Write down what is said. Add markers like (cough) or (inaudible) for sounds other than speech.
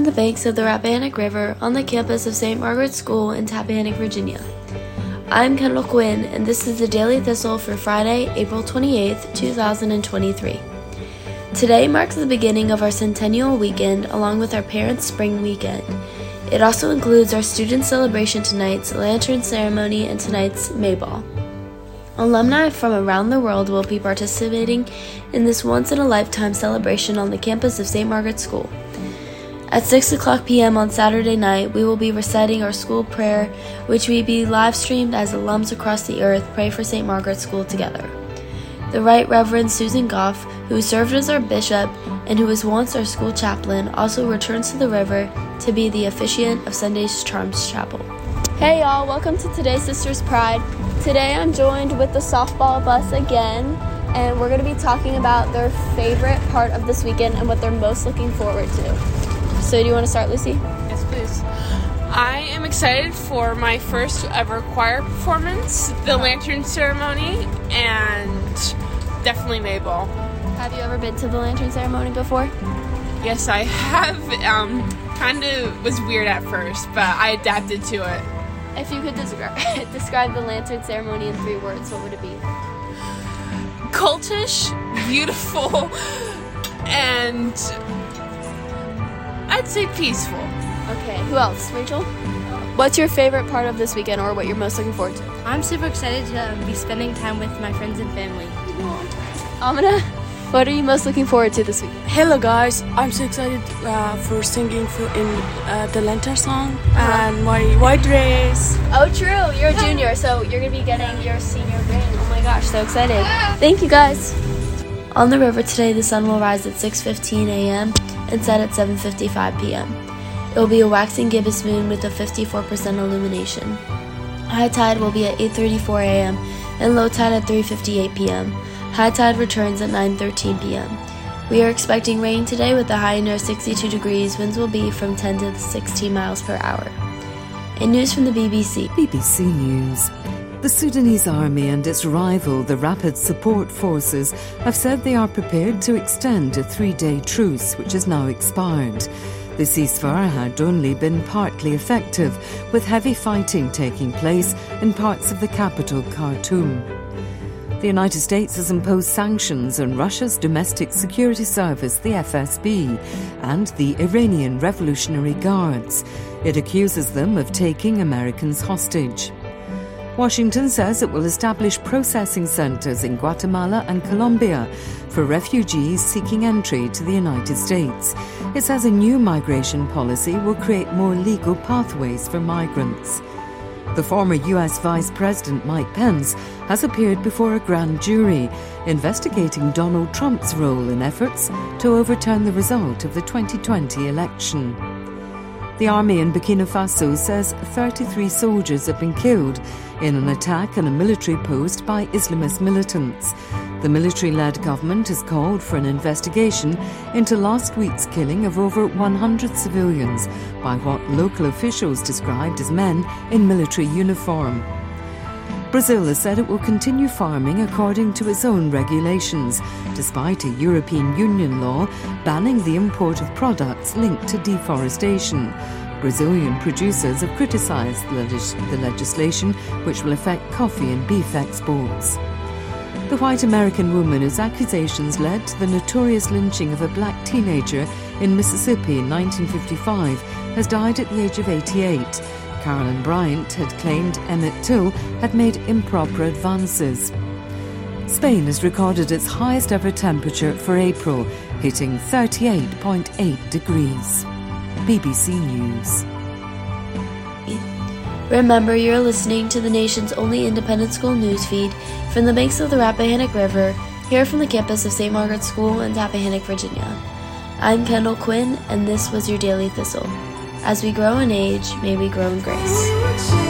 from the banks of the Rappahannock River on the campus of St. Margaret's School in Tappahannock, Virginia. I'm Kendall Quinn, and this is the Daily Thistle for Friday, April 28th, 2023. Today marks the beginning of our centennial weekend along with our parents' spring weekend. It also includes our student celebration tonight's lantern ceremony and tonight's Mayball. Alumni from around the world will be participating in this once in a lifetime celebration on the campus of St. Margaret's School. At 6 o'clock p.m. on Saturday night, we will be reciting our school prayer, which will be live streamed as alums across the earth pray for St. Margaret's School together. The Right Reverend Susan Goff, who served as our bishop and who was once our school chaplain, also returns to the river to be the officiant of Sunday's Charms Chapel. Hey y'all, welcome to today's Sisters Pride. Today I'm joined with the softball bus again, and we're going to be talking about their favorite part of this weekend and what they're most looking forward to. So, do you want to start, Lucy? Yes, please. I am excited for my first ever choir performance, the lantern ceremony, and definitely May Ball. Have you ever been to the lantern ceremony before? Yes, I have. Um, kind of was weird at first, but I adapted to it. If you could describe (laughs) describe the lantern ceremony in three words, what would it be? Cultish, beautiful, and I'd say peaceful. Okay, who else? Rachel? What's your favorite part of this weekend or what you're most looking forward to? I'm super excited to be spending time with my friends and family. Amina, (laughs) what are you most looking forward to this week? Hello guys, I'm so excited uh, for singing for in uh, the Lantern song uh-huh. and my white dress. Oh true, you're a junior, so you're gonna be getting your senior ring. Oh my gosh, so excited. Thank you guys. On the river today, the sun will rise at 6:15 a.m and set at 7:55 p.m. It will be a waxing gibbous moon with a 54% illumination. High tide will be at 8:34 a.m. and low tide at 3:58 p.m. High tide returns at 9:13 p.m. We are expecting rain today with a high near 62 degrees. Winds will be from 10 to 16 miles per hour. In news from the BBC. BBC News. The Sudanese army and its rival, the Rapid Support Forces, have said they are prepared to extend a three day truce, which has now expired. The ceasefire had only been partly effective, with heavy fighting taking place in parts of the capital, Khartoum. The United States has imposed sanctions on Russia's domestic security service, the FSB, and the Iranian Revolutionary Guards. It accuses them of taking Americans hostage. Washington says it will establish processing centers in Guatemala and Colombia for refugees seeking entry to the United States. It says a new migration policy will create more legal pathways for migrants. The former US Vice President Mike Pence has appeared before a grand jury investigating Donald Trump's role in efforts to overturn the result of the 2020 election. The army in Burkina Faso says 33 soldiers have been killed in an attack on a military post by Islamist militants. The military led government has called for an investigation into last week's killing of over 100 civilians by what local officials described as men in military uniform. Brazil has said it will continue farming according to its own regulations, despite a European Union law banning the import of products linked to deforestation. Brazilian producers have criticised the legislation, which will affect coffee and beef exports. The white American woman whose accusations led to the notorious lynching of a black teenager in Mississippi in 1955 has died at the age of 88. Carolyn Bryant had claimed Emmett Till had made improper advances. Spain has recorded its highest ever temperature for April, hitting 38.8 degrees. BBC News. Remember, you're listening to the nation's only independent school news feed from the banks of the Rappahannock River, here from the campus of St. Margaret's School in Tappahannock, Virginia. I'm Kendall Quinn, and this was your Daily Thistle. As we grow in age, may we grow in grace.